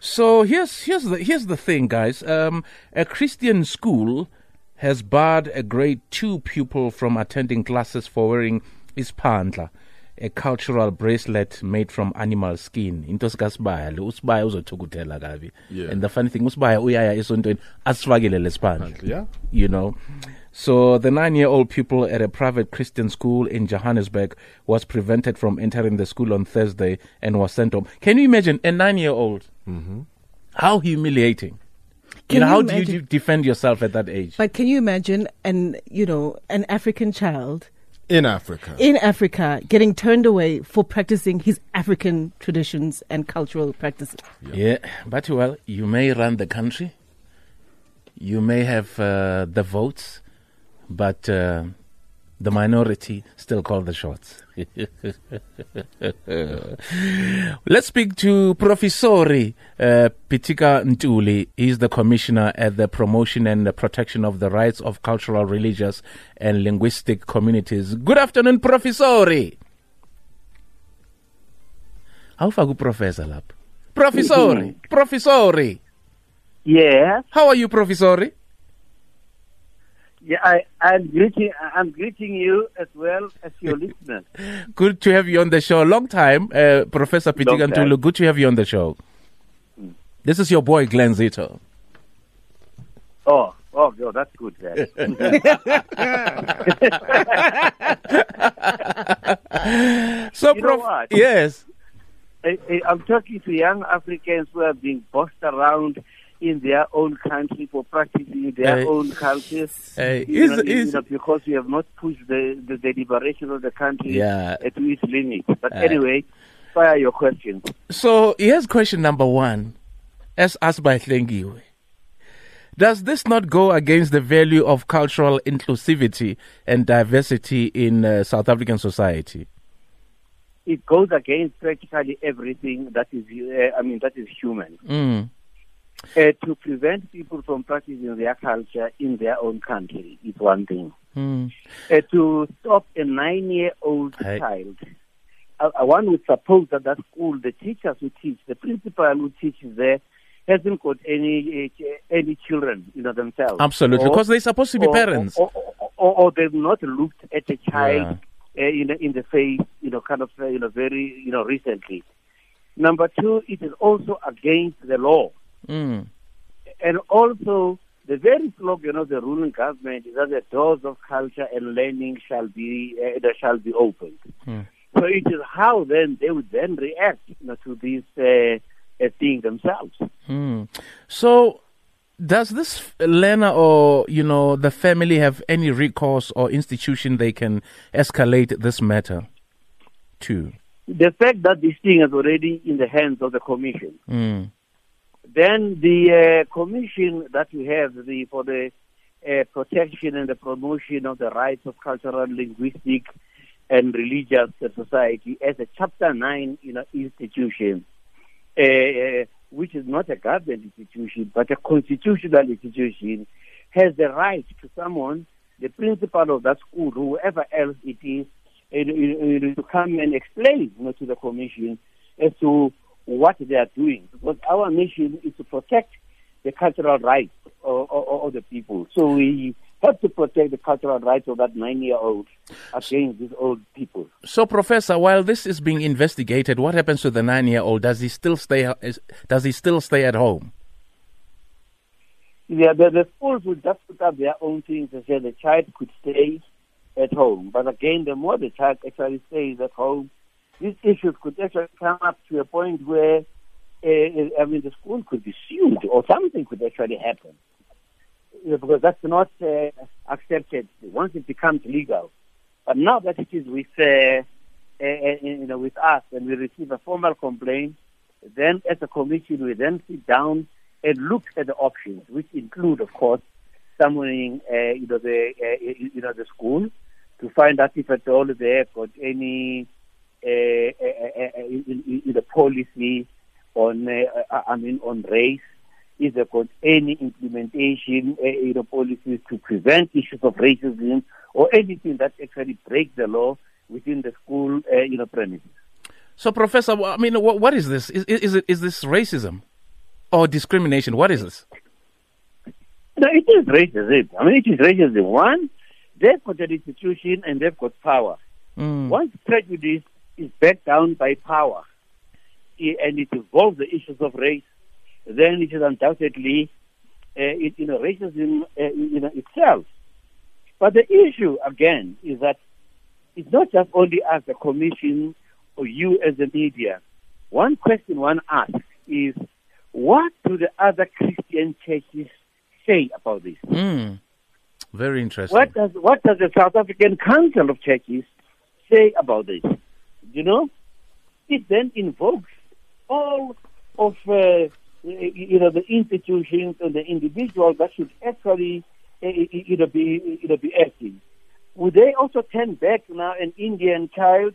So here's here's the here's the thing, guys. Um, a Christian school has barred a grade two pupil from attending classes for wearing isiphandla, a cultural bracelet made from animal skin. Into sikasibaya lo usibaya uzothukutela kabi. Yeah. And the funny thing usibaya uyaya esontweni asifakele lesiphandla. Yeah. You know. So the nine-year-old pupil at a private Christian school in Johannesburg was prevented from entering the school on Thursday and was sent home. Can you imagine a nine-year-old? Mm-hmm. How humiliating! Can you know, you how do you defend yourself at that age? But can you imagine an you know an African child In Africa. in Africa getting turned away for practicing his African traditions and cultural practices? Yeah, but well, you may run the country, you may have uh, the votes, but uh, the minority still call the shots. Let's speak to Professori uh, Pitika Ntuli. He's the commissioner at the promotion and the protection of the rights of cultural, religious, and linguistic communities. Good afternoon, Professori. How Awufaka uprofessor lapha. Professori, Professori. Yes. How are you, Professori? Yeah, I, I'm greeting I'm greeting you as well as your listeners. Good to have you on the show. Long time, uh, Professor. Pitika Ntuli. Good to have you on the show. This is your boy, Glenn Zito. Oh, oh, oh that's good. So, You Prof, yes, I, I, I'm talking to young Africans who are being bossed around in their own country for practicing their Hey. own cultures. Hey, is- know, is- know, because we have not pushed the, the, the liberation of the country Yeah. uh, to its limit. But Hey. anyway, fire your questions. So here's question number one, as asked by Thengiwe. Does this not go against the value of cultural inclusivity and diversity in uh, South African society? It goes against practically everything that is, uh, I mean, that is human. Mm. Uh, to prevent people from practicing their culture in their own country is one thing. Mm. Uh, to stop a nine-year-old Hey. child, uh, uh, one would suppose that that school, the teachers who teach, the principal who teaches there, hasn't got any uh, any children, you know, themselves. Absolutely, Or- because they're supposed to be or- parents. or, or, they've not looked at a child uh, in, in the face, you know, kind of, you know, very, you know, recently. Number two, it is also against the law. Mm. And also, the very slogan of the ruling government is that the doors of culture and learning shall be uh, shall be opened. Hmm. So it is how then they would then react you know, to this uh, uh, thing themselves. Mm. So, does this learner or you know the family have any recourse or institution they can escalate this matter to? The fact that this thing is already in the hands of the commission, Mm. Then the uh, commission that we have the for the uh, protection and the promotion of the rights of cultural, linguistic, and religious society as a Chapter Nine, you know, institution, uh, uh, which is not a government institution but a constitutional institution, has the right to summon the principal of that school, whoever else it is, to come and explain you know, to the commission as to what they are doing. Because our mission is to protect the cultural rights of, of, of the people. So we have to protect the cultural rights of that nine-year-old against these old people. So, Professor, while this is being investigated, what happens to the nine-year-old? Does he still stay? is- Does he still stay at home? Yeah, the, the schools would just put up their own things and say the child could stay at home. But again, the more the child actually stays at home, these issues could actually come up to a point where, uh, I mean, the school could be sued or something could actually happen. You know, because that's not uh, accepted once it becomes legal. But now that it is with, uh, you know, with us and we receive a formal complaint, then as a commission we then sit down and look at the options, which include, of course, summoning, you know, the, you know, the school to find out if at all they have got any, uh, uh, uh, uh, you policy on, uh, I mean, on race. Is there got any implementation, uh, you know, policies to prevent issues of racism or anything that actually breaks the law within the school, uh, you know, premises? So, Professor, I mean, what, what is this? Is, is, it, is this racism? or discrimination? What is this? No, it is racism. I mean, it is racism. One, they've got an institution and they've got power. Mm. Once prejudice is backed down by power and it involves the issues of race, then it is undoubtedly uh, it, you know, racism uh, you know, itself. But the issue, again, is that it's not just only us, the commission, or you as the media. One question one asks is, what do the other Christian churches say about this? Mm. Very interesting. What does what does the South African Council of Churches say about this? You know, it then invokes all of uh, you know the institutions and the individuals that should actually uh, you know be you know be acting. Would they also turn back now an Indian child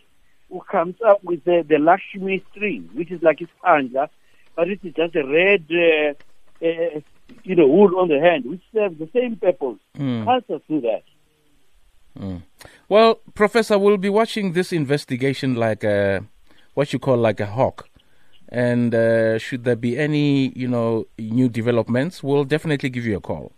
who comes up with the, the Lakshmi string, which is like his panja, but it is just a red, uh, uh, you know, wool on the hand, which serves the same purpose. Mm. Cultures do that. Well, Professor, we'll be watching this investigation like a, what you call like a hawk. And uh, should there be any, you know, new developments, we'll definitely give you a call.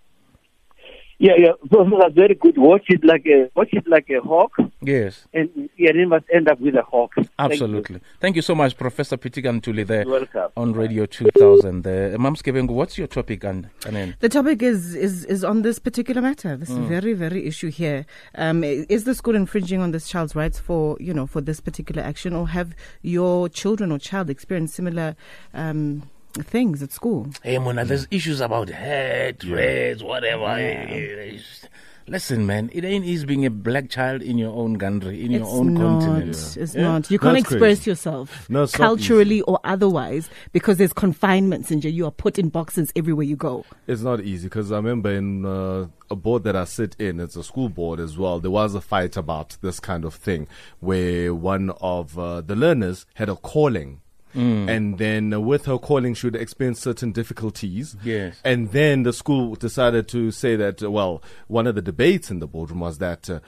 Yeah, yeah. So that's very good. Watch it like a watch it like a hawk, Yes, and yeah, then must end up with a hawk. Thank you. absolutely. Thank you, so much, Professor Pitika Ntuli there You're welcome. on Radio 2000. Uh, Mams Kebengu, what's your topic? And, and then, The topic is, is, is on this particular matter, this very, very issue here. Um, is the school infringing on this child's rights for, you know, for this particular action, or have your children or child experienced similar um, things at school? hey, Mona, there's issues about hate, race, whatever. It's- Listen, man, it ain't easy being a black child in your own country, in your own not. continent. It's Yeah. not. You can't That's express crazy. yourself No, it's not culturally or otherwise because there's confinements and you are put in boxes everywhere you go. It's not easy because I remember in uh, a board that I sit in, it's a school board as well. There was a fight about this kind of thing where one of uh, the learners had a calling. And then uh, with her calling, she would experience certain difficulties. Yes. And then the school decided to say that, uh, well, one of the debates in the boardroom was that uh,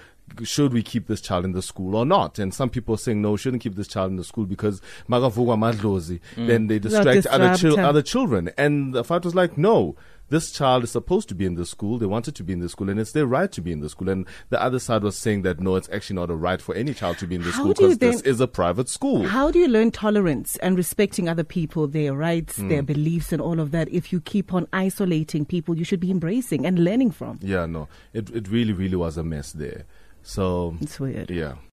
should we keep this child in the school or not? And some people are saying no, shouldn't keep this child in the school because magavugwa madlozi. Then they distract other, chil- other children. And the fight was like, no, this child is supposed to be in the school. They wanted to be in the school, and it's their right to be in the school. And the other side was saying that no, it's actually not a right for any child to be in the school because this is a private school. How do you learn tolerance and respecting other people, their rights, hmm. their beliefs, and all of that if you keep on isolating people you should be embracing and learning from? yeah, no, it it really really was a mess there. So It's weird. yeah.